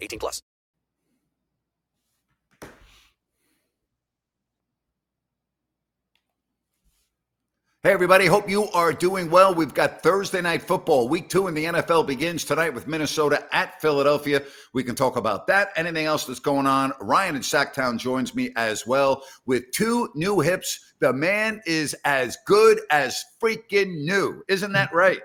18 plus. Hey, everybody. Hope you are doing well. We've got Thursday night football. Week two in the NFL begins tonight with Minnesota at Philadelphia. We can talk about that. Anything else that's going on? Ryan in Sacktown joins me as well with two new hips. The man is as good as freaking new. Isn't that right?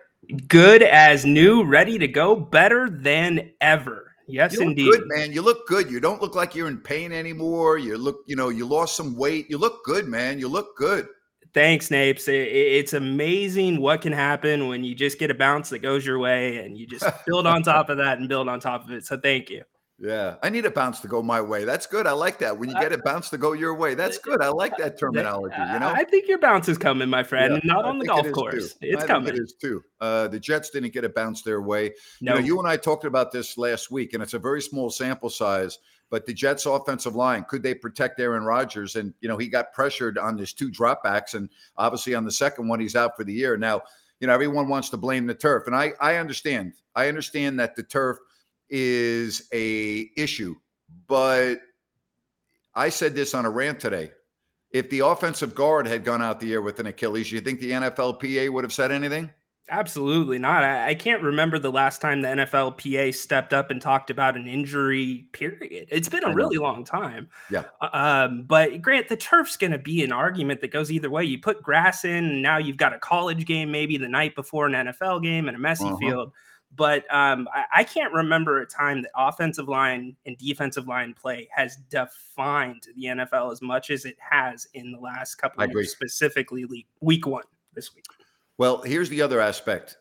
Good as new, ready to go, better than ever. Yes, you indeed. Good man. You look good. You don't look like you're in pain anymore. You look, you know, you lost some weight. You look good, man. You look good. Thanks, Napes. It's amazing what can happen when you just get a bounce that goes your way and you just build on top of that and build on top of it. So thank you. Yeah, I need a bounce to go my way. That's good. I like that. When you get a bounce to go your way, that's good. I like that terminology. You know, I think your bounce is coming, my friend. Yeah, not on the golf course. Too. It's I coming. It is too. Uh, the Jets didn't get a bounce their way. No. You, know, you and I talked about this last week, and it's a very small sample size. But the Jets' offensive line, could they protect Aaron Rodgers? And, you know, he got pressured on his two dropbacks. And obviously on the second one, he's out for the year. Now, you know, everyone wants to blame the turf. And I, I understand. I understand that the turf is a issue. But I said this on a rant today. If the offensive guard had gone out the air with an Achilles, you think the NFLPA would have said anything? Absolutely not. I, I, can't remember the last time the NFLPA stepped up and talked about an injury. Period. It's been a really long time. Yeah. Uh, um, but Grant, the turf's going to be an argument that goes either way. You put grass in, and now you've got a college game maybe the night before an NFL game and a messy uh-huh. field. But um, I, I, can't remember a time that offensive line and defensive line play has defined the NFL as much as it has in the last couple of years, specifically week one this week. Well, here's the other aspect.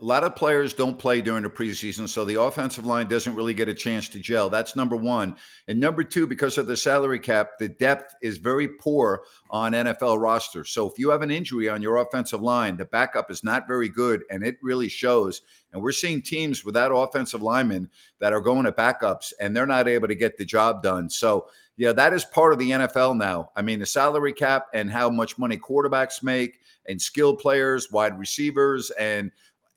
A lot of players don't play during the preseason, so the offensive line doesn't really get a chance to gel. That's number one. And number two, because of the salary cap, the depth is very poor on NFL rosters. So if you have an injury on your offensive line, the backup is not very good, and it really shows. And we're seeing teams without offensive linemen that are going to backups, and they're not able to get the job done. So, yeah, that is part of the NFL now. I mean, the salary cap and how much money quarterbacks make and skilled players, wide receivers, and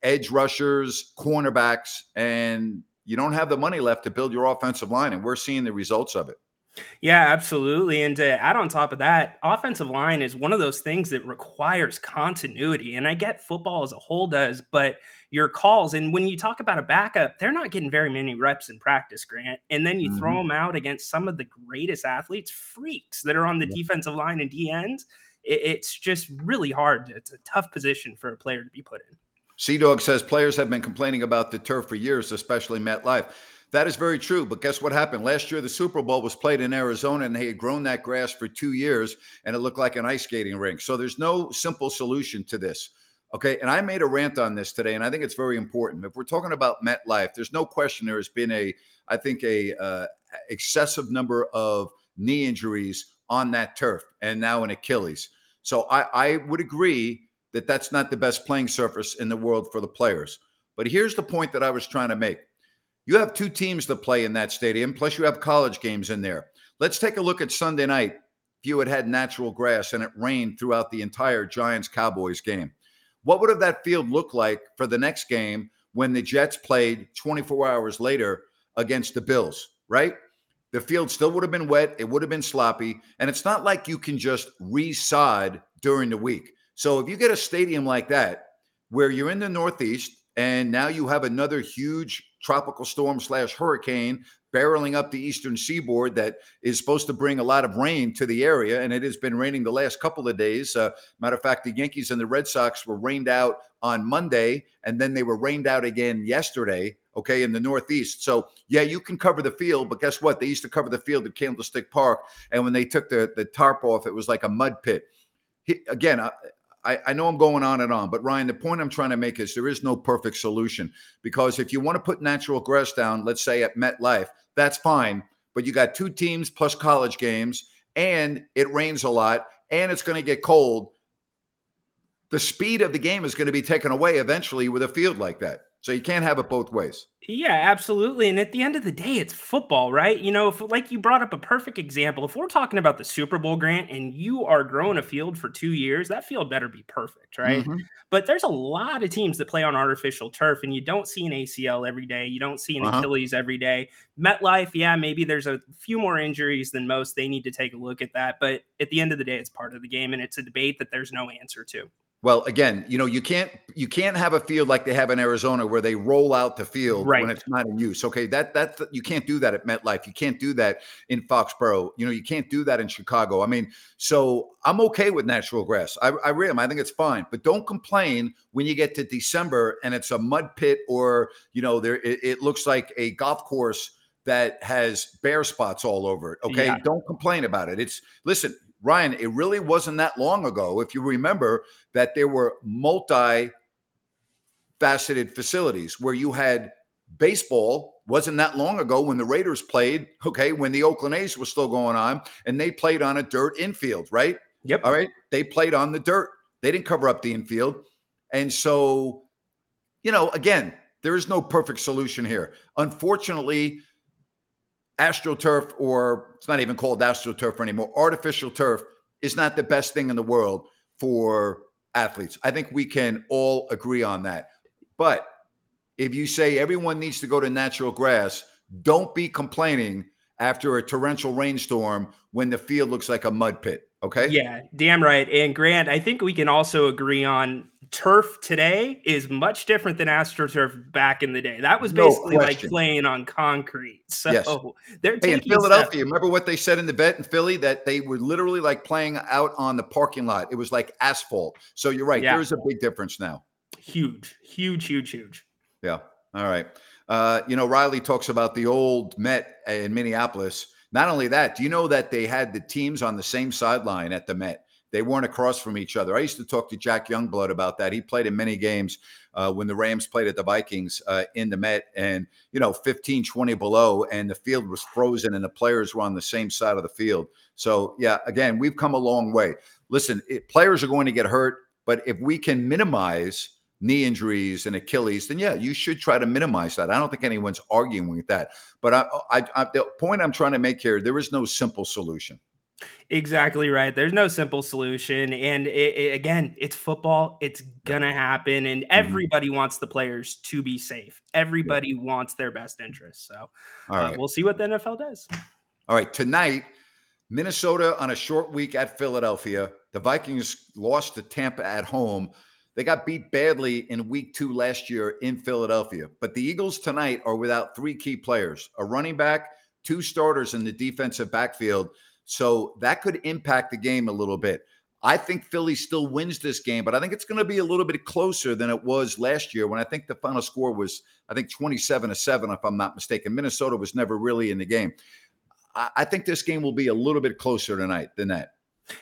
edge rushers, cornerbacks, and you don't have the money left to build your offensive line. And we're seeing the results of it. Yeah, absolutely. And to add on top of that, offensive line is one of those things that requires continuity. And I get football as a whole does, but your calls, and when you talk about a backup, they're not getting very many reps in practice, Grant. And then you mm-hmm. throw them out against some of the greatest athletes, freaks that are on the yeah. defensive line and D ends it, it's just really hard. It's a tough position for a player to be put in. Sea Dog says players have been complaining about the turf for years, especially MetLife. That is very true. But guess what happened? Last year, the Super Bowl was played in Arizona, and they had grown that grass for two years, and it looked like an ice skating rink. So there's no simple solution to this. Okay. And I made a rant on this today, and I think it's very important. If we're talking about MetLife, there's no question there has been a, I think, a uh, excessive number of knee injuries on that turf and now an Achilles. So I, I would agree that that's not the best playing surface in the world for the players. But here's the point that I was trying to make. You have two teams to play in that stadium, plus you have college games in there. Let's take a look at Sunday night. If you had had natural grass and it rained throughout the entire Giants Cowboys game, what would have that field look like for the next game when the Jets played 24 hours later against the Bills, right? the field still would have been wet. It would have been sloppy. And it's not like you can just resod during the week. So if you get a stadium like that, where you're in the Northeast and now you have another huge tropical storm slash hurricane barreling up the eastern seaboard that is supposed to bring a lot of rain to the area. And it has been raining the last couple of days. Uh, matter of fact, the Yankees and the Red Sox were rained out on Monday, and then they were rained out again yesterday, okay, in the Northeast. So, yeah, you can cover the field, but guess what? They used to cover the field at Candlestick Park. And when they took the, the tarp off, it was like a mud pit. He, again, I, I, I, know I'm going on and on, but Ryan, the point I'm trying to make is there is no perfect solution because if you want to put natural grass down, let's say at MetLife, that's fine. But you got two teams plus college games, and it rains a lot, and it's going to get cold. The speed of the game is going to be taken away eventually with a field like that. So you can't have it both ways. Yeah, absolutely. And at the end of the day, it's football, right? You know, if like you brought up a perfect example, if we're talking about the Super Bowl grant and you are growing a field for two years, that field better be perfect, right? Mm-hmm. But there's a lot of teams that play on artificial turf, and you don't see an ACL every day. You don't see an uh-huh. Achilles every day. MetLife, yeah, maybe there's a few more injuries than most. They need to take a look at that. But at the end of the day, it's part of the game, and it's a debate that there's no answer to. Well, again, you know, you can't you can't have a field like they have in Arizona where they roll out the field right. when it's not in use. Okay, that that you can't do that at MetLife. You can't do that in Foxborough. You know, you can't do that in Chicago. I mean, so I'm okay with natural grass. I, I really am. I think it's fine, but don't complain when you get to December and it's a mud pit or you know there it, it looks like a golf course that has bare spots all over it. Okay, yeah. don't complain about it. It's listen. Ryan, it really wasn't that long ago, if you remember, that there were multi faceted facilities where you had baseball wasn't that long ago when the Raiders played, okay, when the Oakland A's was still going on, and they played on a dirt infield, right? Yep. All right. They played on the dirt. They didn't cover up the infield. And so, you know, again, there is no perfect solution here. Unfortunately, astroturf, or it's not even called astroturf anymore, artificial turf is not the best thing in the world for athletes. I think we can all agree on that. But if you say everyone needs to go to natural grass, don't be complaining after a torrential rainstorm when the field looks like a mud pit. Okay. Yeah, damn right. And Grant, I think we can also agree on turf today is much different than AstroTurf back in the day. That was basically no like playing on concrete. So yes. they're hey, in Philadelphia. Remember what they said in the bet in Philly that they were literally like playing out on the parking lot. It was like asphalt. So you're right. Yeah. There's a big difference now. Huge, huge, huge, huge. Yeah. All right. Uh, you know, Riley talks about the old Met in Minneapolis. Not only that, do you know that they had the teams on the same sideline at the Met? They weren't across from each other. I used to talk to Jack Youngblood about that. He played in many games uh, when the Rams played at the Vikings uh, in the Met and, you know, 15, 20 below, and the field was frozen and the players were on the same side of the field. So, yeah, again, we've come a long way. Listen, it, players are going to get hurt, but if we can minimize knee injuries and Achilles, then yeah, you should try to minimize that. I don't think anyone's arguing with that. But I, I, I, the point I'm trying to make here, there is no simple solution. Exactly right. There's no simple solution. And it, it, again, it's football. It's going to happen. And mm-hmm. everybody mm-hmm. wants the players to be safe. Everybody yeah. wants their best interests. So uh, we'll see what the NFL does. All right. Tonight, Minnesota on a short week at Philadelphia. The Vikings lost to Tampa at home. They got beat badly in week two last year in Philadelphia. But the Eagles tonight are without three key players a running back, two starters in the defensive backfield. So that could impact the game a little bit. I think Philly still wins this game, but I think it's going to be a little bit closer than it was last year when I think the final score was, I think, 27 to 7, if I'm not mistaken. Minnesota was never really in the game. I think this game will be a little bit closer tonight than that.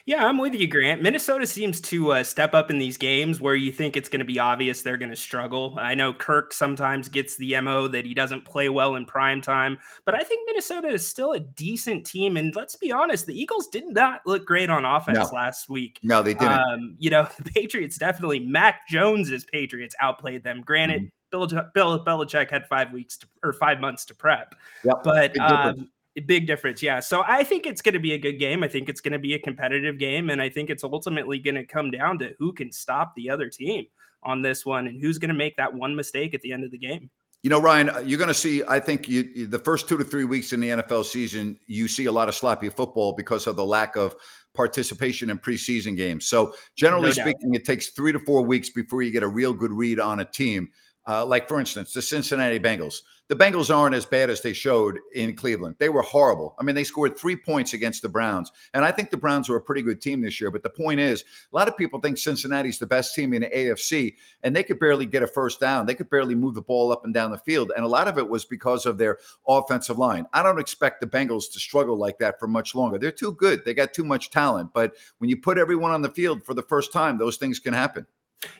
Yeah, I'm with you, Grant. Minnesota seems to uh, step up in these games where you think it's going to be obvious they're going to struggle. I know Kirk sometimes gets the MO that he doesn't play well in prime time, but I think Minnesota is still a decent team. And let's be honest, the Eagles did not look great on offense no. last week. No, they didn't. Um, you know, the Patriots definitely, Mac Jones's Patriots outplayed them. Granted, mm-hmm. Bill, Bill Belichick had five weeks to, or five months to prep. Yep. But um, Big difference, yeah. So I think it's going to be a good game. I think it's going to be a competitive game, and I think it's ultimately going to come down to who can stop the other team on this one and who's going to make that one mistake at the end of the game. You know, Ryan, you're going to see. I think you, the first two to three weeks in the NFL season, you see a lot of sloppy football because of the lack of participation in preseason games. So, generally no speaking, it takes three to four weeks before you get a real good read on a team. Uh, like, for instance, the Cincinnati Bengals. The Bengals aren't as bad as they showed in Cleveland. They were horrible. I mean, they scored three points against the Browns. And I think the Browns are a pretty good team this year. But the point is, a lot of people think Cincinnati's the best team in the AFC, and they could barely get a first down. They could barely move the ball up and down the field. And a lot of it was because of their offensive line. I don't expect the Bengals to struggle like that for much longer. They're too good. They got too much talent. But when you put everyone on the field for the first time, those things can happen.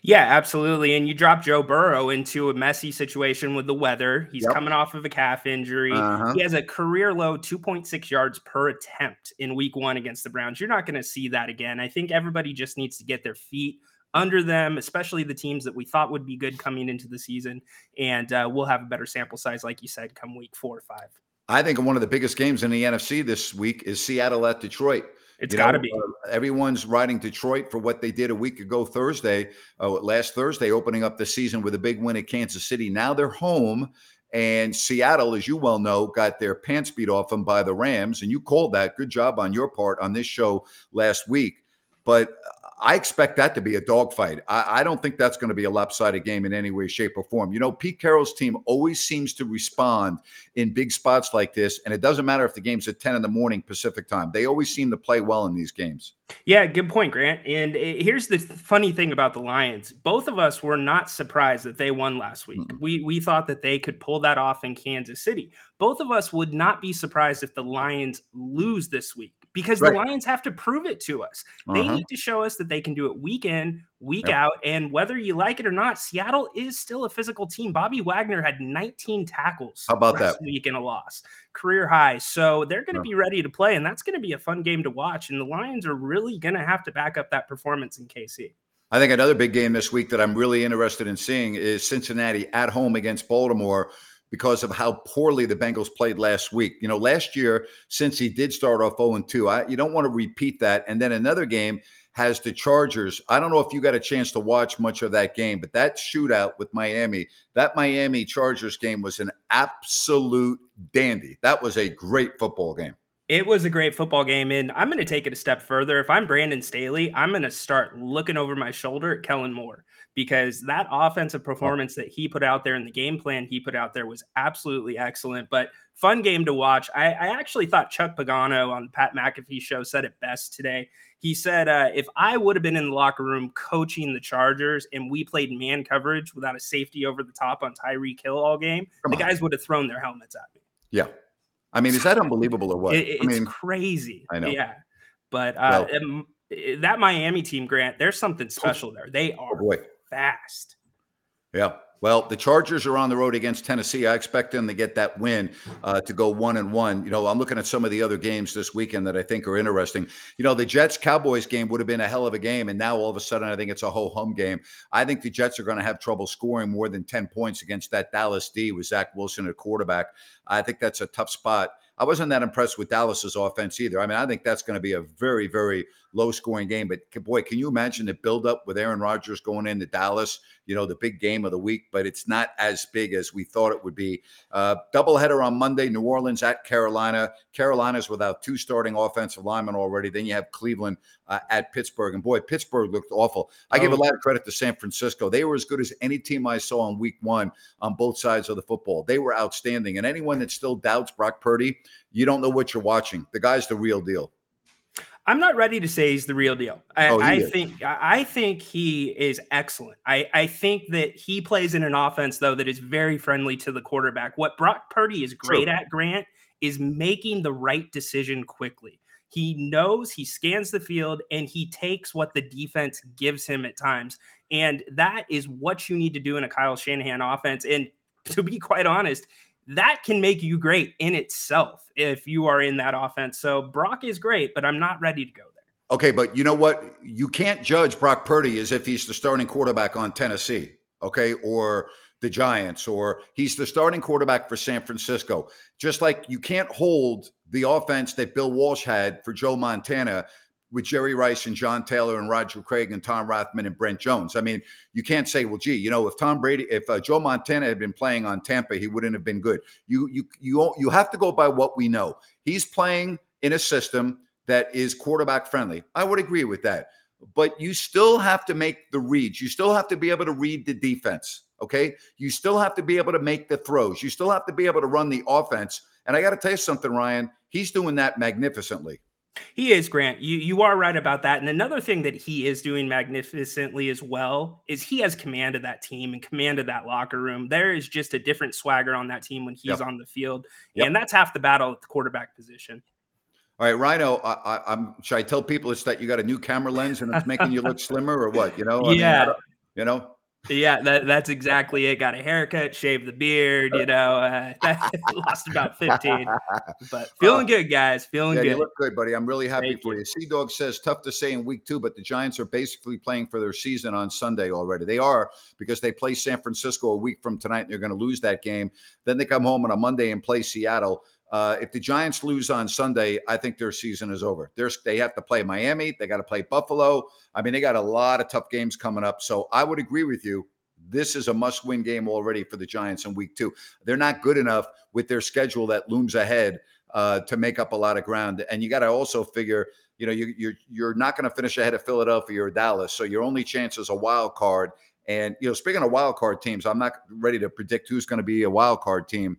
Yeah, absolutely. And you drop Joe Burrow into a messy situation with the weather. He's yep. coming off of a calf injury. Uh-huh. He has a career low 2.6 yards per attempt in week one against the Browns. You're not going to see that again. I think everybody just needs to get their feet under them, especially the teams that we thought would be good coming into the season. And uh, we'll have a better sample size, like you said, come week four or five. I think one of the biggest games in the NFC this week is Seattle at Detroit. It's got to be. Uh, everyone's riding Detroit for what they did a week ago Thursday, uh, last Thursday, opening up the season with a big win at Kansas City. Now they're home. And Seattle, as you well know, got their pants beat off them by the Rams. And you called that. Good job on your part on this show last week. But I expect that to be a dogfight. I, I don't think that's going to be a lopsided game in any way, shape, or form. You know, Pete Carroll's team always seems to respond in big spots like this, and it doesn't matter if the game's at 10 in the morning Pacific time. They always seem to play well in these games. Yeah, good point, Grant. And eh, here's the funny thing about the Lions. Both of us were not surprised that they won last week. Mm-hmm. We we thought that they could pull that off in Kansas City. Both of us would not be surprised if the Lions lose this week because right. the Lions have to prove it to us. They uh-huh. need to show us that they can do it week in, week yep. out. And whether you like it or not, Seattle is still a physical team. Bobby Wagner had 19 tackles How about that week in a loss, career high. So they're going to be ready to play, and that's going to be a fun game to watch. And the Lions are really going to have to back up that performance in KC. I think another big game this week that I'm really interested in seeing is Cincinnati at home against Baltimore because of how poorly the Bengals played last week. You know, last year, since he did start off 0 2, I, you don't want to repeat that. And then another game has the Chargers. I don't know if you got a chance to watch much of that game, but that shootout with Miami, that Miami Chargers game was an absolute dandy. That was a great football game. It was a great football game, and I'm going to take it a step further. If I'm Brandon Staley, I'm going to start looking over my shoulder at Kellen Moore because that offensive performance that he put out there and the game plan he put out there was absolutely excellent. But fun game to watch. I, I actually thought Chuck Pagano on Pat McAfee show said it best today. He said, uh, if I would have been in the locker room coaching the Chargers and we played man coverage without a safety over the top on Tyreek Hill all game, Come the on. guys would have thrown their helmets at me. Yeah. I mean, is that unbelievable or what? It, it's I mean, crazy. I know. Yeah. But uh, well, that Miami team, Grant, there's something special there. They oh, are oh fast. Yeah. Well, the Chargers are on the road against Tennessee. I expect them to get that win uh, to go one and one. You know, I'm looking at some of the other games this weekend that I think are interesting. You know, the Jets Cowboys game would have been a hell of a game, and now all of a sudden I think it's a whole hum game. I think the Jets are going to have trouble scoring more than 10 points against that Dallas D with Zach Wilson at quarterback. I think that's a tough spot. I wasn't that impressed with Dallas's offense either. I mean, I think that's going to be a very, very low scoring game. But boy, can you imagine the buildup with Aaron Rodgers going into Dallas? You know, the big game of the week, but it's not as big as we thought it would be. Uh, doubleheader on Monday: New Orleans at Carolina. Carolina's without two starting offensive linemen already. Then you have Cleveland uh, at Pittsburgh, and boy, Pittsburgh looked awful. I oh. give a oh. lot of credit to San Francisco. They were as good as any team I saw in Week One on both sides of the football. They were outstanding, and anyone that still doubts Brock Purdy, you don't know what you're watching. The guy's the real deal. I'm not ready to say he's the real deal. I, oh, I think I think he is excellent. I, I think that he plays in an offense though that is very friendly to the quarterback. What Brock Purdy is great True. at, Grant, is making the right decision quickly. He knows he scans the field and he takes what the defense gives him at times. And that is what you need to do in a Kyle Shanahan offense. And to be quite honest, that can make you great in itself if you are in that offense. So Brock is great, but I'm not ready to go there. Okay, but you know what? You can't judge Brock Purdy as if he's the starting quarterback on Tennessee, okay, or the Giants, or he's the starting quarterback for San Francisco. Just like you can't hold the offense that Bill Walsh had for Joe Montana with Jerry Rice and John Taylor and Roger Craig and Tom Rathman and Brent Jones. I mean, you can't say, well, gee, you know, if Tom Brady, if uh, Joe Montana had been playing on Tampa, he wouldn't have been good. You you you you have to go by what we know. He's playing in a system that is quarterback friendly. I would agree with that. But you still have to make the reads. You still have to be able to read the defense. Okay. You still have to be able to make the throws. You still have to be able to run the offense. And I got to tell you something, Ryan. He's doing that magnificently. He is Grant. You you are right about that. And another thing that he is doing magnificently as well is he has command of that team and command of that locker room. There is just a different swagger on that team when he's yep. on the field, yep. and that's half the battle at the quarterback position. All right, Rhino. I, am Should I tell people it's that you got a new camera lens and it's making you look slimmer, or what? You know? I yeah. Mean, you know. Yeah, that, that's exactly it. Got a haircut, shaved the beard, you know, uh, lost about 15. But feeling uh, good, guys. Feeling yeah, good. You look good, buddy. I'm really happy Thank for you. you. Sea Dog says tough to say in week two, but the Giants are basically playing for their season on Sunday already. They are because they play San Francisco a week from tonight and they're going to lose that game. Then they come home on a Monday and play Seattle. Uh, if the Giants lose on Sunday, I think their season is over. There's, they have to play Miami. They got to play Buffalo. I mean, they got a lot of tough games coming up. So I would agree with you. This is a must win game already for the Giants in week two. They're not good enough with their schedule that looms ahead uh, to make up a lot of ground. And you got to also figure, you know, you, you're, you're not going to finish ahead of Philadelphia or Dallas. So your only chance is a wild card. And, you know, speaking of wild card teams, I'm not ready to predict who's going to be a wild card team.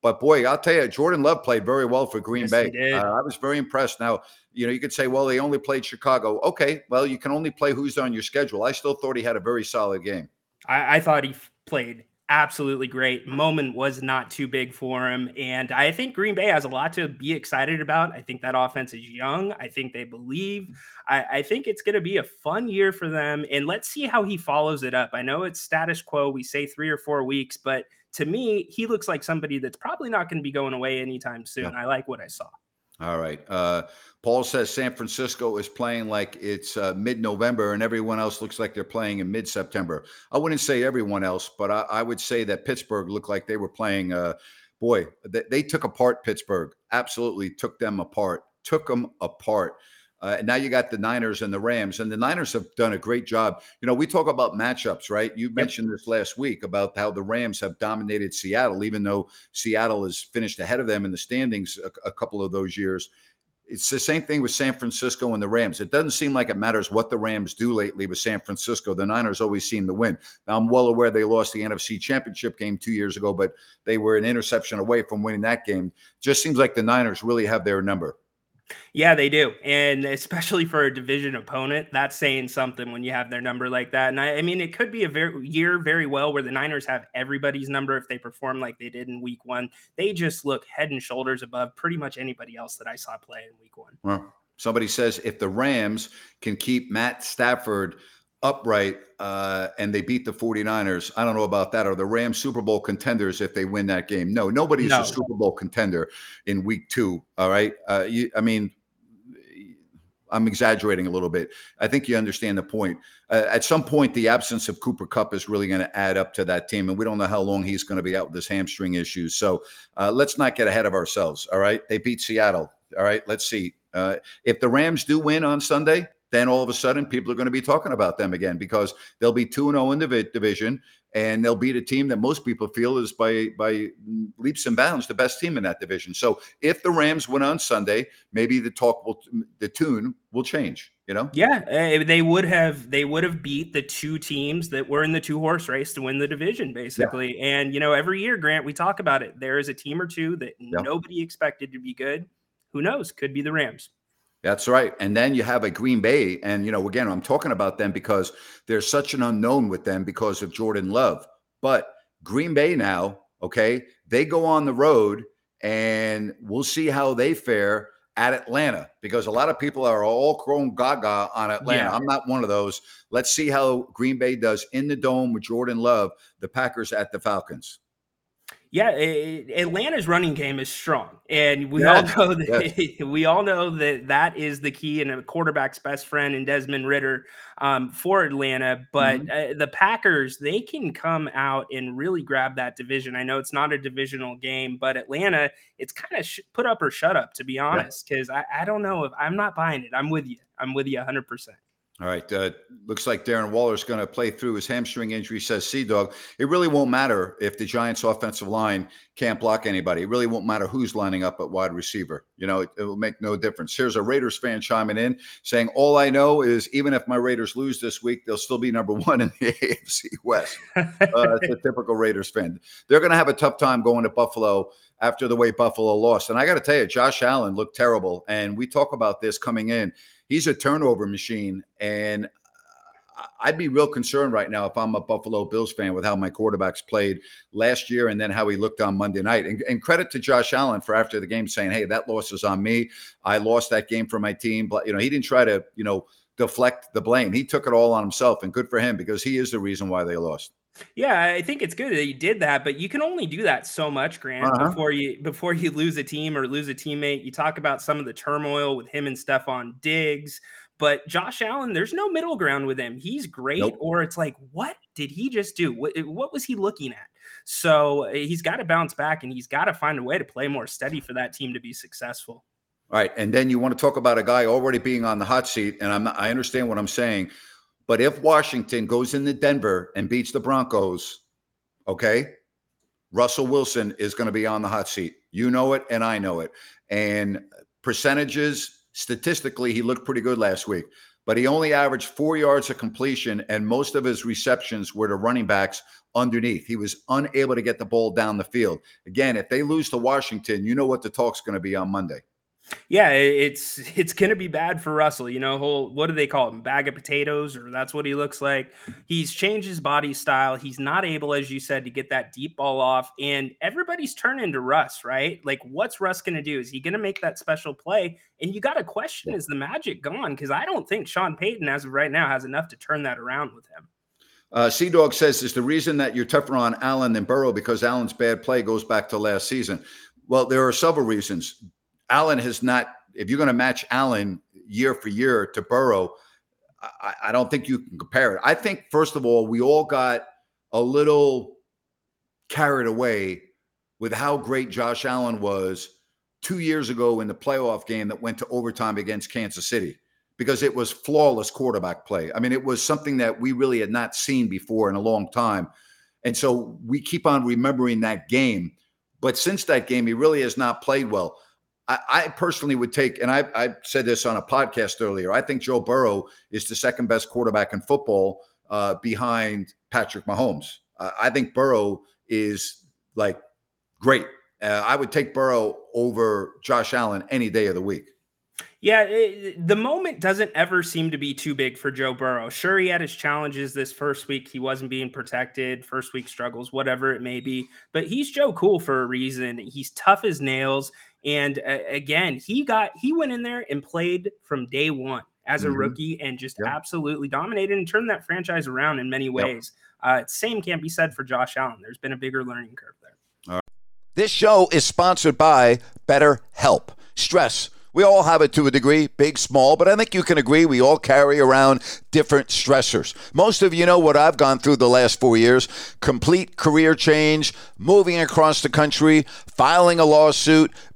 But boy, I'll tell you, Jordan Love played very well for Green yes, Bay. Uh, I was very impressed. Now, you know, you could say, well, they only played Chicago. Okay, well, you can only play who's on your schedule. I still thought he had a very solid game. I, I thought he played absolutely great. Moment was not too big for him. And I think Green Bay has a lot to be excited about. I think that offense is young. I think they believe. I, I think it's going to be a fun year for them. And let's see how he follows it up. I know it's status quo. We say three or four weeks, but to me, he looks like somebody that's probably not going to be going away anytime soon. Yeah. I like what I saw. All right. Uh, Paul says San Francisco is playing like it's uh, mid November and everyone else looks like they're playing in mid September. I wouldn't say everyone else, but I, I, would say that Pittsburgh looked like they were playing. Uh, boy, they, they took apart Pittsburgh, absolutely took them apart, took them apart. Uh, and now you got the Niners and the Rams, and the Niners have done a great job. You know, we talk about matchups, right? You mentioned this last week about how the Rams have dominated Seattle, even though Seattle has finished ahead of them in the standings a, a couple of those years. It's the same thing with San Francisco and the Rams. It doesn't seem like it matters what the Rams do lately with San Francisco. The Niners always seem to win. Now, I'm well aware they lost the NFC Championship game two years ago, but they were an interception away from winning that game. Just seems like the Niners really have their number. Yeah, they do. And especially for a division opponent, that's saying something when you have their number like that. And I, I, mean, it could be a very year very well where the Niners have everybody's number if they perform like they did in week one. They just look head and shoulders above pretty much anybody else that I saw play in week one. Well, somebody says if the Rams can keep Matt Stafford upright uh, and they beat the 49ers. I don't know about that. Are the Rams Super Bowl contenders if they win that game? No, nobody's no. a Super Bowl contender in week two. All right. Uh, you, I mean, I'm exaggerating a little bit. I think you understand the point. Uh, at some point, the absence of Cooper Kupp is really going to add up to that team, and we don't know how long he's going to be out with his hamstring issue. So uh, let's not get ahead of ourselves. All right, they beat Seattle. All right, let's see. Uh, if the Rams do win on Sunday, then all of a sudden people are going to be talking about them again because they'll be 2 0 in the division and they'll beat a team that most people feel is by by leaps and bounds the best team in that division. So if the Rams win on Sunday, maybe the talk will the tune will change, you know? Yeah, uh, they would have they would have beat the two teams that were in the two horse race to win the division basically. Yeah. And you know, every year Grant we talk about it. There is a team or two that yeah. nobody expected to be good. Who knows? Could be the Rams. That's right. And then you have a Green Bay. And, you know, again, I'm talking about them because there's such an unknown with them because of Jordan Love. But Green Bay now, okay, they go on the road and we'll see how they fare at Atlanta because a lot of people are all grown gaga on Atlanta. Yeah. I'm not one of those. Let's see how Green Bay does in the dome with Jordan Love, the Packers at the Falcons. Yeah, Atlanta's running game is strong, and we all know that we all know that that is the key and a quarterback's best friend in Desmond Ridder um, for Atlanta. But mm-hmm. uh, the Packers, they can come out and really grab that division. I know it's not a divisional game, but Atlanta, it's kind of sh- put up or shut up, to be honest. Because yeah. I, I don't know if I'm not buying it. I'm with you. I'm with you 100. percent All right. Uh, looks like Darren Waller is going to play through his hamstring injury, says Sea Dog. It really won't matter if the Giants' offensive line can't block anybody. It really won't matter who's lining up at wide receiver. You know, it, it will make no difference. Here's a Raiders fan chiming in saying, All I know is even if my Raiders lose this week, they'll still be number one in the AFC West. Uh, it's a typical Raiders fan. They're going to have a tough time going to Buffalo after the way Buffalo lost. And I got to tell you, Josh Allen looked terrible. And we talk about this coming in he's a turnover machine. And I'd be real concerned right now if I'm a Buffalo Bills fan with how my quarterbacks played last year and then how he looked on Monday night. And, and, credit to Josh Allen for after the game saying, "Hey, that loss is on me. I lost that game for my team." But you know, he didn't try to you know deflect the blame. He took it all on himself, and good for him because he is the reason why they lost. Yeah, I think it's good that you did that, but you can only do that so much, Grant, uh-huh. before you before you lose a team or lose a teammate. You talk about some of the turmoil with him and Stefon Diggs, but Josh Allen, there's no middle ground with him. He's great, nope. or it's like, what did he just do? What, what was he looking at? So eh, he's got to bounce back and he's got to find a way to play more steady for that team to be successful. All right, and then you want to talk about a guy already being on the hot seat, and I'm not, I understand what I'm saying, but if Washington goes into Denver and beats the Broncos, okay, Russell Wilson is going to be on the hot seat. You know it, and I know it. And percentages, statistically, he looked pretty good last week, but he only averaged four yards of completion, and most of his receptions were to running backs underneath. He was unable to get the ball down the field. Again, if they lose to Washington, you know what the talk's going to be on Monday. Yeah, it's it's gonna be bad for Russell. You know, whole what do they call him? Bag of potatoes, or that's what he looks like. He's changed his body style. He's not able, as you said, to get that deep ball off. And everybody's turning to Russ, right? Like, what's Russ gonna do? Is he gonna make that special play? And you got a question: Is the magic gone? Because I don't think Sean Payton, as of right now, has enough to turn that around with him. Uh, Sea Dog says, "Is the reason that you're tougher on Allen than Burrow because Allen's bad play goes back to last season?" Well, there are several reasons. Allen has not, if you're going to match Allen year for year to Burrow, I, I, don't think you can compare it. I think, first of all, we all got a little carried away with how great Josh Allen was two years ago in the playoff game that went to overtime against Kansas City because it was flawless quarterback play. I mean, it was something that we really had not seen before in a long time. And so we keep on remembering that game. But since that game, he really has not played well. I, personally would take, and I, I said this on a podcast earlier. I think Joe Burrow is the second best quarterback in football uh, behind Patrick Mahomes. Uh, I think Burrow is like great. Uh, I would take Burrow over Josh Allen any day of the week. Yeah, it, the moment doesn't ever seem to be too big for Joe Burrow. Sure, he had his challenges this first week. He wasn't being protected, first week struggles, whatever it may be. But he's Joe Cool for a reason. He's tough as nails. And uh, again, he got he went in there and played from day one as a mm-hmm. rookie and just yep. absolutely dominated and turned that franchise around in many ways. Yep. Uh, same can't be said for Josh Allen. There's been a bigger learning curve there. This show is sponsored by Better Help. Stress we all have it to a degree, big, small, but I think you can agree we all carry around different stressors. Most of you know what I've gone through the last four years complete career change, moving across the country, filing a lawsuit,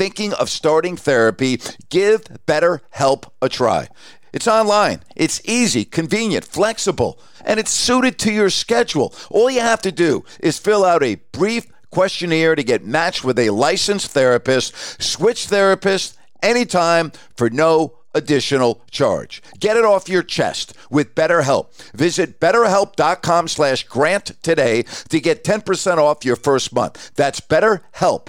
thinking of starting therapy, give BetterHelp a try. It's online, it's easy, convenient, flexible, and it's suited to your schedule. All you have to do is fill out a brief questionnaire to get matched with a licensed therapist, switch therapists anytime for no additional charge. Get it off your chest with BetterHelp. Visit betterhelp.com slash grant today to get 10% off your first month. That's betterhelp,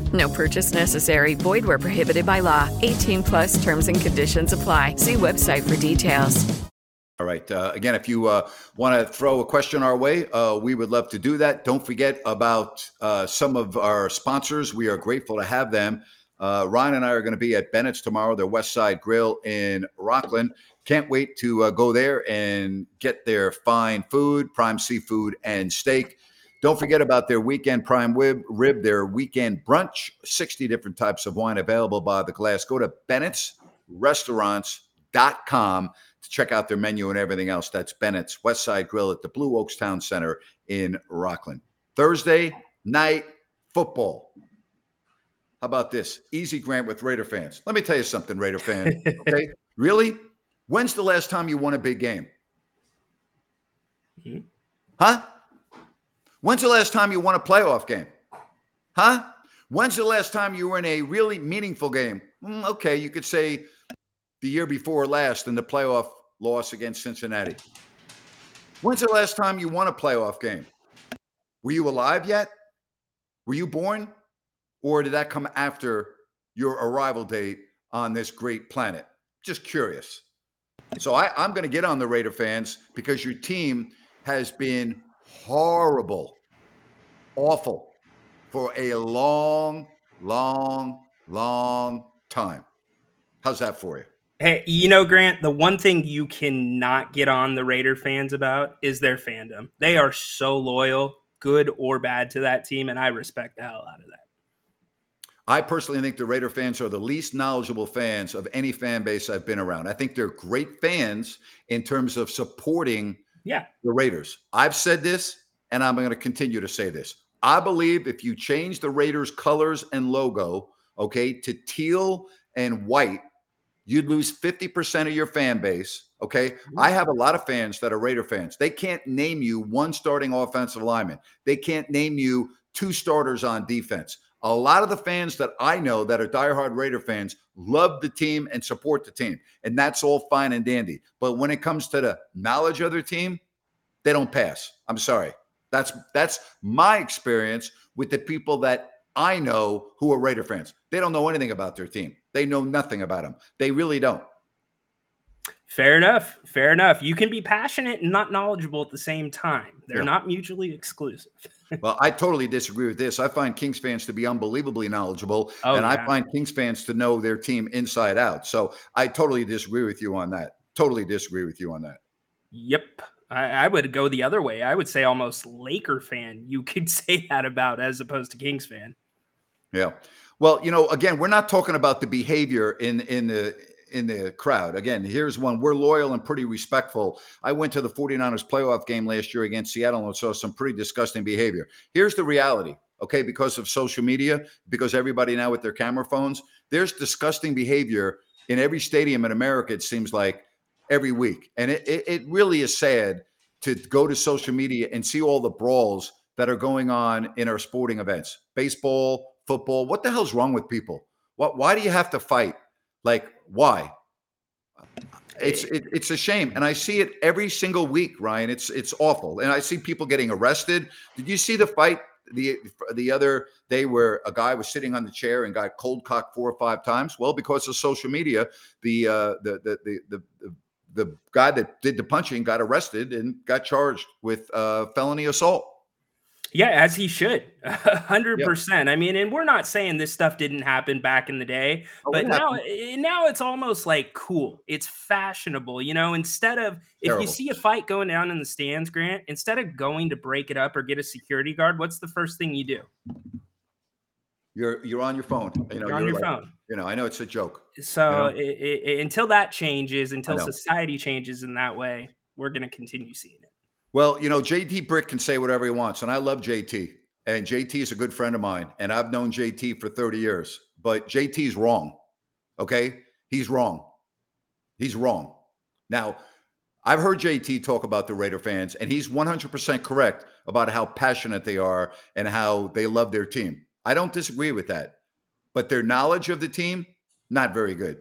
No purchase necessary. Void where prohibited by law. 18 plus terms and conditions apply. See website for details. All right. Uh, again, if you uh, want to throw a question our way, uh, we would love to do that. Don't forget about uh, some of our sponsors. We are grateful to have them. Uh, Ryan and I are going to be at Bennett's tomorrow, their West Side Grill in Rocklin. Can't wait to uh, go there and get their fine food, prime seafood and steak. Don't forget about their weekend prime rib, rib, their weekend brunch, 60 different types of wine available by the glass. Go to bennett'srestaurants.com to check out their menu and everything else. That's Bennett's West Side Grill at the Blue Oaks Town Center in Rocklin. Thursday night football. How about this? Easy grant with Raider fans. Let me tell you something, Raider fan. Okay. really? When's the last time you won a big game? Mhm. Huh? When's the last time you won a playoff game? Huh? When's the last time you were in a really meaningful game? Mm, okay, you could say the year before last in the playoff loss against Cincinnati. When's the last time you won a playoff game? Were you alive yet? Were you born? Or did that come after your arrival date on this great planet? Just curious. So I, I'm going to get on the Raider fans because your team has been horrible, awful for a long, long, long time. How's that for you? Hey, you know, Grant, the one thing you cannot get on the Raider fans about is their fandom. They are so loyal, good or bad, to that team, and I respect the hell out of that. I personally think the Raider fans are the least knowledgeable fans of any fan base I've been around. I think they're great fans in terms of supporting Yeah. the Raiders. I've said this, and I'm going to continue to say this. I believe if you change the Raiders' colors and logo, okay, to teal and white, you'd lose 50% of your fan base. Okay. Mm-hmm. I have a lot of fans that are Raider fans. They can't name you one starting offensive lineman, they can't name you two starters on defense. A lot of the fans that I know that are diehard Raider fans love the team and support the team. And that's all fine and dandy. But when it comes to the knowledge of their team, they don't pass. I'm sorry. That's that's my experience with the people that I know who are Raider fans. They don't know anything about their team. They know nothing about them. They really don't. Fair enough. Fair enough. You can be passionate and not knowledgeable at the same time. They're Yeah. not mutually exclusive. Well, I totally disagree with this. I find Kings fans to be unbelievably knowledgeable, Oh, and I find Kings fans to know their team inside out. So I totally disagree with you on that. Totally disagree with you on that. Yep. I, I would go the other way. I would say almost Laker fan, you could say that about as opposed to Kings fan. Yeah. Well, you know, again, we're not talking about the behavior in in the in the crowd. Again, here's one. We're loyal and pretty respectful. I went to the 49ers playoff game last year against Seattle and saw some pretty disgusting behavior. Here's the reality, okay? Because of social media, because everybody now with their camera phones, there's disgusting behavior in every stadium in America, it seems like every week. And it, it, it really is sad to go to social media and see all the brawls that are going on in our sporting events baseball, football. What the hell's wrong with people? What, why do you have to fight? Like, why? It's it, it's a shame, and I see it every single week, Ryan. It's it's awful, and I see people getting arrested. Did you see the fight the the other day where a guy was sitting on the chair and got cold cocked four or five times? Well, because of social media, the uh, the, the the the the the guy that did the punching got arrested and got charged with uh, felony assault. Yeah, as he should. 100%. I mean, and we're not saying this stuff didn't happen back in the day, Oh, but it now happened. eh, now it's almost like cool. It's fashionable, you know, instead of if you see a fight going down in the stands, Grant, instead of going to break it up or get a security guard, what's the first thing you do? You're you're on your phone. You know, You're on your like- phone. You know, I know it's a joke. So Yeah. i- i- until that changes, until society changes in that way, we're going to continue seeing it. Well, you know, JT Brick can say whatever he wants, and I love JT. And JT is a good friend of mine, and I've known JT for 30 years. But JT's wrong. Okay? He's wrong. He's wrong. Now, I've heard JT talk about the Raider fans, and he's 100% correct about how passionate they are and how they love their team. I don't disagree with that. But their knowledge of the team, not very good.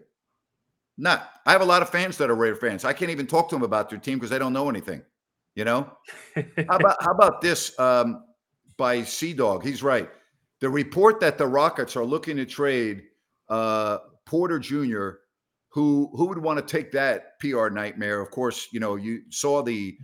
Not. I have a lot of fans that are Raider fans. I can't even talk to them about their team because they don't know anything. You know? how about how about this um, by Sea Dog? He's right. The report that the Rockets are looking to trade uh, Porter Jr., who who would want to take that PR nightmare? Of course, you know you saw the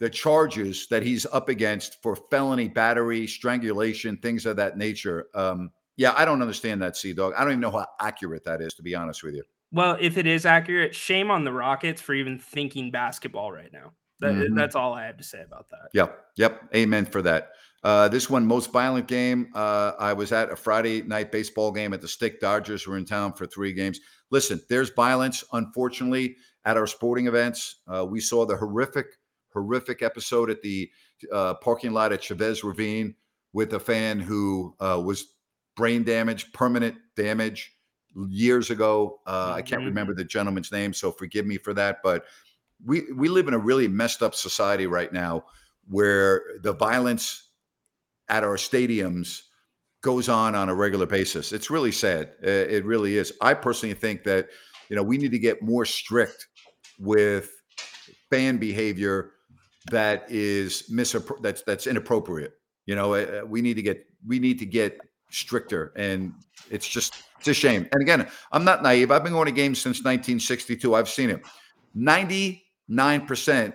the charges that he's up against for felony battery, strangulation, things of that nature. Um, yeah, I don't understand that, Sea Dog. I don't even know how accurate that is, to be honest with you. Well, if it is accurate, shame on the Rockets for even thinking basketball right now. That, mm-hmm. That's all I have to say about that. Yep. Yep. Amen for that. Uh, this one, most violent game. Uh, I was at a Friday night baseball game at the Stick. Dodgers were in town for three games. Listen, there's violence, unfortunately, at our sporting events. Uh, we saw the horrific, horrific episode at the uh, parking lot at Chavez Ravine with a fan who uh, was brain damage, permanent damage years ago. Uh, I can't mm-hmm. remember the gentleman's name, so forgive me for that. But we we live in a really messed up society right now where the violence at our stadiums goes on on a regular basis. It's really sad. It really is. I personally think that you know we need to get more strict with fan behavior that is misappro- that's that's inappropriate. You know, uh, we need to get we need to get stricter, and it's just it's a shame. And again, I'm not naive. I've been going to games since 1962. I've seen it. 99%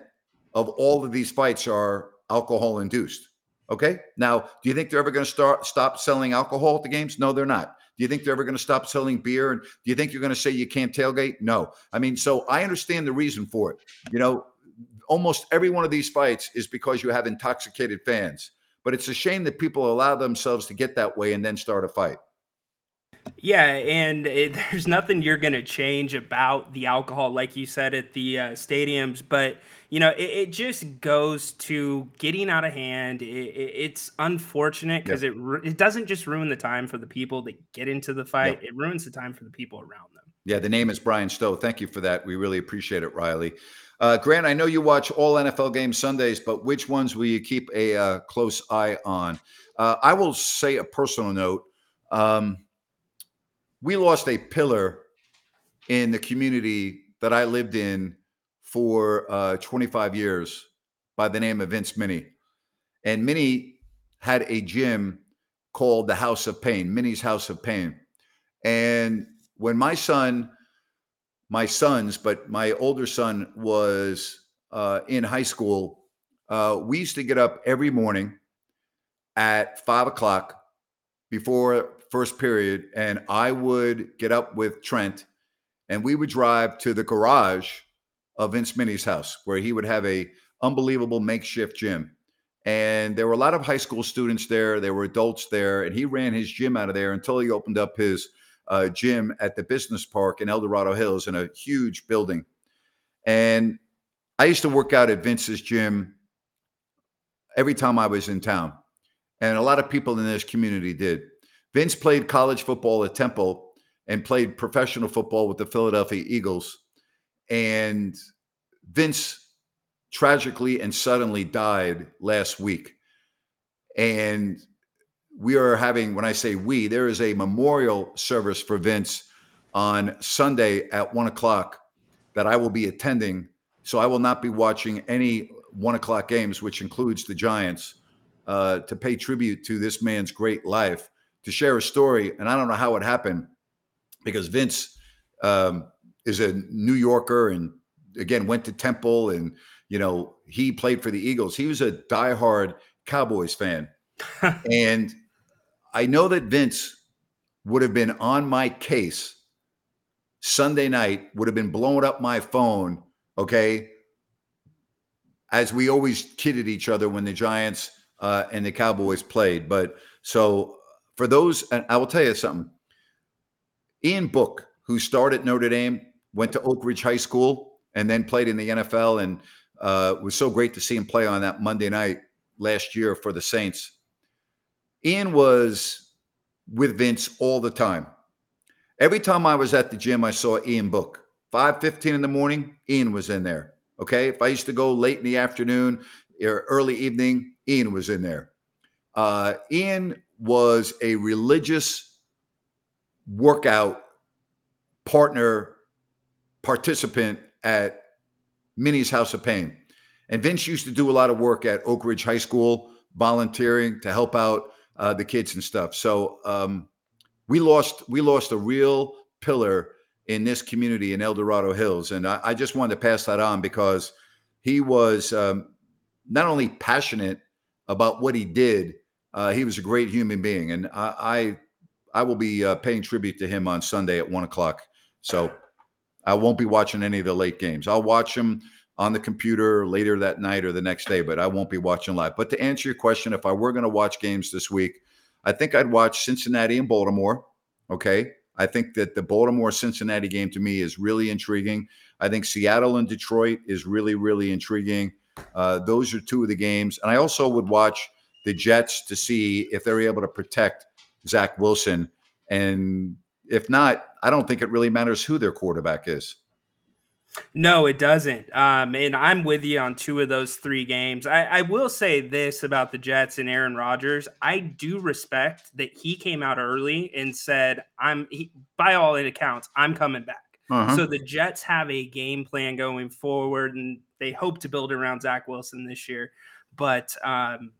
of all of these fights are alcohol induced. Okay. Now, do you think they're ever going to start stop selling alcohol at the games? No, they're not. Do you think they're ever going to stop selling beer? And do you think you're going to say you can't tailgate? No. I mean, so I understand the reason for it. You know, almost every one of these fights is because you have intoxicated fans. But it's a shame that people allow themselves to get that way and then start a fight. Yeah, and it, there's nothing you're going to change about the alcohol, like you said at the uh, stadiums. But you know, it, it, just goes to getting out of hand. It, it's unfortunate because yep. it it doesn't just ruin the time for the people that get into the fight; yep. it ruins the time for the people around them. Yeah, the name is Bryan Stow. Thank you for that. We really appreciate it, Riley. Uh, Grant, I know you watch all NFL games Sundays, but which ones will you keep a uh, close eye on? Uh, I will say a personal note. Um, we lost a pillar in the community that I lived in for uh, 25 years by the name of Vince Minnie. And Minnie had a gym called the House of Pain, Minnie's House of Pain. And when my son, my sons, but my older son was uh, in high school, uh, we used to get up every morning at five o'clock before first period, and I would get up with Trent, and we would drive to the garage of Vince Minnie's house, where he would have a unbelievable makeshift gym. And there were a lot of high school students there. There were adults there, and he ran his gym out of there until he opened up his uh, gym at the business park in El Dorado Hills in a huge building. And I used to work out at Vince's gym every time I was in town. And a lot of people in this community did. Vince played college football at Temple and played professional football with the Philadelphia Eagles. And Vince tragically and suddenly died last week. And we are having, when I say we, there is a memorial service for Vince on Sunday at one o'clock that I will be attending. So I will not be watching any one o'clock games, which includes the Giants, uh, to pay tribute to this man's great life to share a story, and I don't know how it happened because Vince um, is a New Yorker and again went to Temple and you know he played for the Eagles. He was a diehard Cowboys fan, and I know that Vince would have been on my case Sunday night. Would have been blowing up my phone. Okay, as we always kidded each other when the Giants uh, and the Cowboys played, but so for those, and I will tell you something. Ian Book, who started Notre Dame, went to Oak Ridge High School, and then played in the NFL, and uh, was so great to see him play on that Monday night last year for the Saints. Ian was with Vince all the time. Every time I was at the gym, I saw Ian Book. 5:15 in the morning, Ian was in there. Okay. If I used to go late in the afternoon or early evening, Ian was in there. Uh, Ian was a religious workout partner participant at Minnie's House of Pain. And Vince used to do a lot of work at Oak Ridge High School, volunteering to help out uh, the kids and stuff. So um, we lost we lost a real pillar in this community in El Dorado Hills, and I, I just wanted to pass that on because he was um, not only passionate about what he did, uh, he was a great human being, and I I, I will be uh, paying tribute to him on Sunday at one o'clock. So I won't be watching any of the late games. I'll watch them on the computer later that night or the next day, but I won't be watching live. But to answer your question, if I were going to watch games this week, I think I'd watch Cincinnati and Baltimore. Okay. I think that the Baltimore Cincinnati game to me is really intriguing. I think Seattle and Detroit is really, really intriguing. Uh, those are two of the games. And I also would watch the Jets to see if they're able to protect Zach Wilson. And if not, I don't think it really matters who their quarterback is. No, it doesn't. Um, and I'm with you on two of those three games. I, I, will say this about the Jets and Aaron Rodgers. I do respect that he came out early and said, I'm, he, by all accounts, I'm coming back. Uh-huh. So the Jets have a game plan going forward and they hope to build around Zach Wilson this year. But um,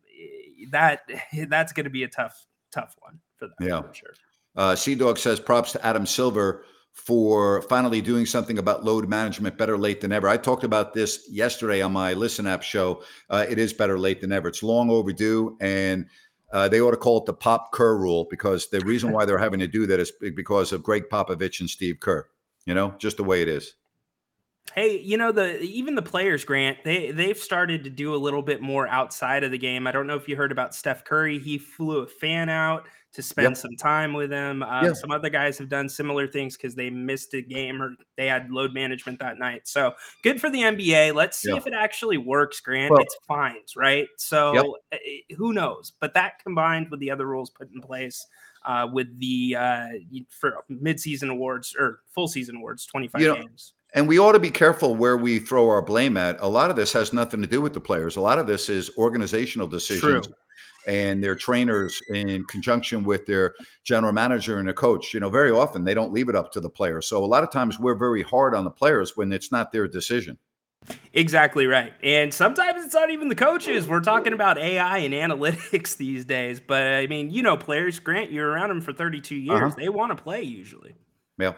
that that's going to be a tough, tough one for them. Yeah. For sure. Uh, Sea Dog says props to Adam Silver for finally doing something about load management better late than ever. I talked about this yesterday on my Listen App show. Uh, it is better late than ever. It's long overdue, and uh, they ought to call it the Pop Kerr rule because the reason why they're having to do that is because of Gregg Popovich and Steve Kerr. You know, just the way it is. Hey, you know the even the players, Grant, they they've started to do a little bit more outside of the game. I don't know if you heard about Steph Curry. He flew a fan out to spend yep. some time with him. Uh, yep. Some other guys have done similar things because they missed a game or they had load management that night. So good for the NBA. Let's see yep. if it actually works, Grant. Well, it's fines, right? So uh, who knows? But that combined with the other rules put in place. Uh, with the uh, for midseason awards or full season awards, 25 you know, games. And we ought to be careful where we throw our blame at. A lot of this has nothing to do with the players. A lot of this is organizational decisions. True and their trainers in conjunction with their general manager and a coach. You know, very often they don't leave it up to the players. So a lot of times we're very hard on the players when it's not their decision. Exactly right. And sometimes it's not even the coaches. We're talking about AI and analytics these days. But I mean, you know, players, Grant, you're around them for 32 years. Uh-huh. They want to play usually. Yeah.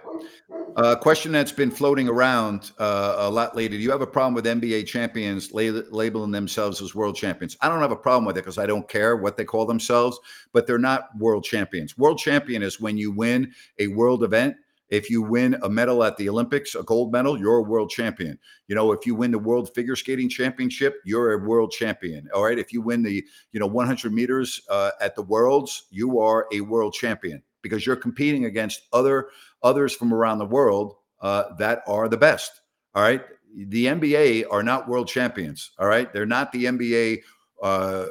A uh, question that's been floating around uh, a lot lately. Do you have a problem with NBA champions labeling themselves as world champions? I don't have a problem with it because I don't care what they call themselves, but they're not world champions. World champion is when you win a world event. If you win a medal at the Olympics, a gold medal, you're a world champion. You know, if you win the World Figure Skating Championship, you're a world champion. All right. If you win the, you know, 100 meters uh, at the Worlds, you are a world champion because you're competing against other others from around the world uh, that are the best. All right. The NBA are not world champions. All right. They're not the NBA. Uh,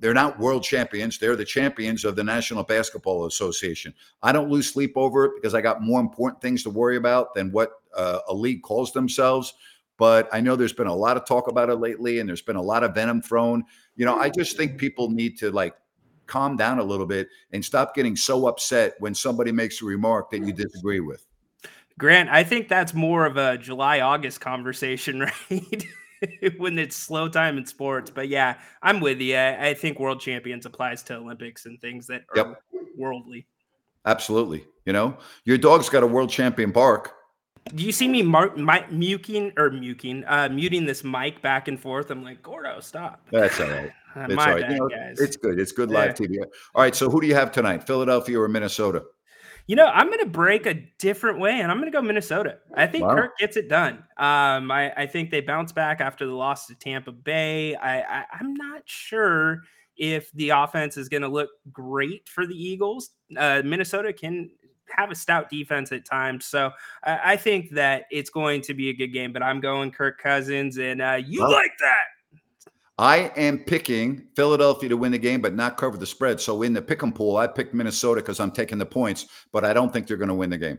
they're not world champions. They're the champions of the National Basketball Association. I don't lose sleep over it because I got more important things to worry about than what uh, a league calls themselves. But I know there's been a lot of talk about it lately, and there's been a lot of venom thrown. You know, I just think people need to like calm down a little bit and stop getting so upset when somebody makes a remark that you disagree with. Grant, I think that's more of a July August conversation, right? when it's slow time in sports. But yeah, I'm with you. I, think world champions applies to Olympics and things that are yep. worldly. Absolutely. You know, your dog's got a world champion bark. Do you see me mar- my, muting or muting, uh, muting this mic back and forth? I'm like, Gordo, stop. That's all right. It's My all right. Bad, you know, guys. It's good. It's good live yeah. TV. All right. So who do you have tonight? Philadelphia or Minnesota? You know, I'm going to break a different way, and I'm going to go Minnesota. I think wow. Kirk gets it done. Um, I, I, think they bounce back after the loss to Tampa Bay. I, I, I'm not sure if the offense is going to look great for the Eagles. Uh, Minnesota can have a stout defense at times. So I, I, think that it's going to be a good game, but I'm going Kirk Cousins, and uh, you well, like that. I am picking Philadelphia to win the game, but not cover the spread. So in the pick 'em pool, I picked Minnesota because I'm taking the points, but I don't think they're going to win the game.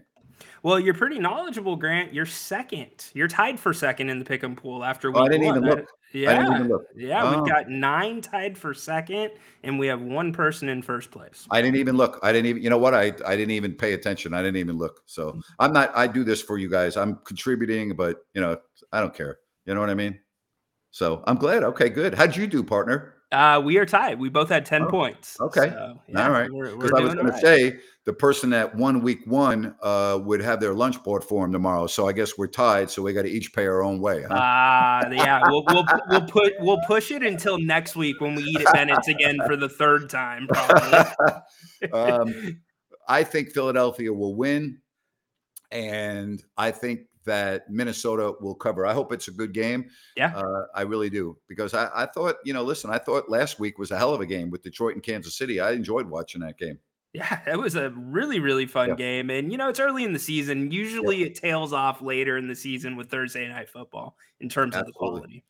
Well, you're pretty knowledgeable, Grant. You're second. You're tied for second in the pick 'em pool after we. Oh, I didn't even look. Yeah, yeah. Oh. We've got nine tied for second, and we have one person in first place. I didn't even look. I didn't even. You know what? I I didn't even pay attention. I didn't even look. So mm. I'm not. I do this for you guys. I'm contributing, but you know, I don't care. You know what I mean? So I'm glad. Okay, good. How'd you do, partner? Uh, we are tied. We both had 10 Oh, points. Okay. So, yeah, All right. Because I was going to say the person that won week one uh, would have their lunch bought for him tomorrow. So I guess we're tied. So we got to each pay our own way. Huh? Ah, yeah. We'll, we'll we'll put we'll push it until next week when we eat at Bennett's again for the third time, probably. um, I think Philadelphia will win, and I think that Minnesota will cover. I hope it's a good game. Yeah. uh, I really do because I, I thought, you know, listen, I thought last week was a hell of a game with Detroit and Kansas City. I enjoyed watching that game. Yeah, it was a really, really fun Yeah. game. And, you know, it's early in the season. Usually it tails off later in the season with Thursday night football in terms of the quality.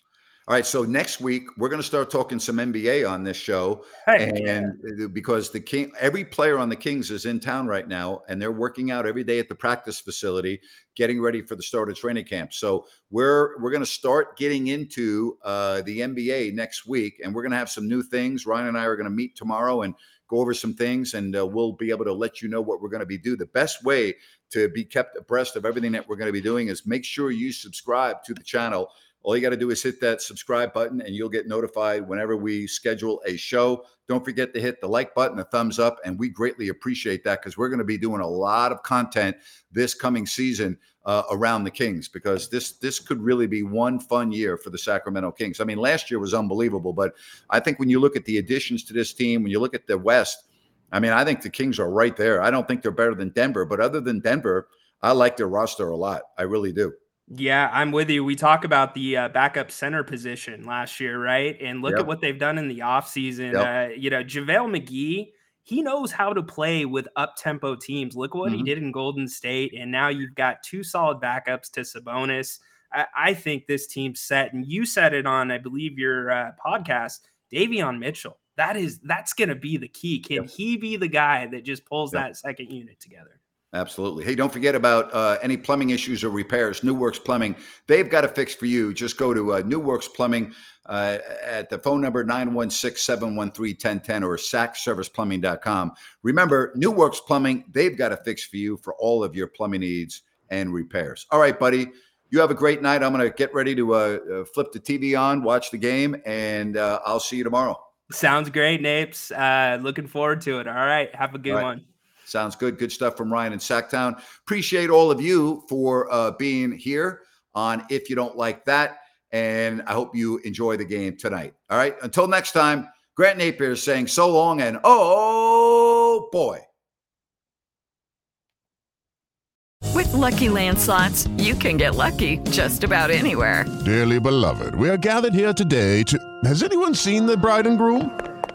All right, so next week we're going to start talking some NBA on this show, Hey, and because the king, every player on the Kings is in town right now, and they're working out every day at the practice facility, getting ready for the start of training camp. So we're we're going to start getting into uh, the NBA next week, and we're going to have some new things. Ryan and I are going to meet tomorrow and go over some things, and uh, we'll be able to let you know what we're going to be do. The best way to be kept abreast of everything that we're going to be doing is make sure you subscribe to the channel. All you got to do is hit that subscribe button and you'll get notified whenever we schedule a show. Don't forget to hit the like button, the thumbs up, and we greatly appreciate that because we're going to be doing a lot of content this coming season uh, around the Kings because this this could really be one fun year for the Sacramento Kings. I mean, last year was unbelievable, but I think when you look at the additions to this team, when you look at the West, I mean, I think the Kings are right there. I don't think they're better than Denver, but other than Denver, I like their roster a lot. I really do. Yeah, I'm with you. We talk about the uh, backup center position last year, right? And look Yep. at what they've done in the offseason. Yep. Uh, you know, JaVale McGee, he knows how to play with up tempo teams. Look what he Mhm. did in Golden State. And now you've got two solid backups to Sabonis. I, I think this team's set. And you said it on, I believe, your uh, podcast, Davion Mitchell. That is that's going to be the key. Can he be the guy that just pulls Yep. that second unit together? Absolutely. Hey, don't forget about uh, any plumbing issues or repairs. New Works Plumbing, they've got a fix for you. Just go to uh, New Works Plumbing uh, at the phone number 916 713 1010 or sackserviceplumbing.com. Remember, New Works Plumbing, they've got a fix for you for all of your plumbing needs and repairs. All right, buddy. You have a great night. I'm going to get ready to uh, uh, flip the TV on, watch the game, and uh, I'll see you tomorrow. Sounds great, Napes. Uh, looking forward to it. All right. Have a good right. one. Sounds good. Good stuff from Ryan in Sacktown. Appreciate all of you for uh, being here on If You Don't Like That. And I hope you enjoy the game tonight. All right. Until next time, Grant Napear is saying so long and oh boy. With Lucky Land slots, you can get lucky just about anywhere. Dearly beloved, we are gathered here today to. Has anyone seen the bride and groom?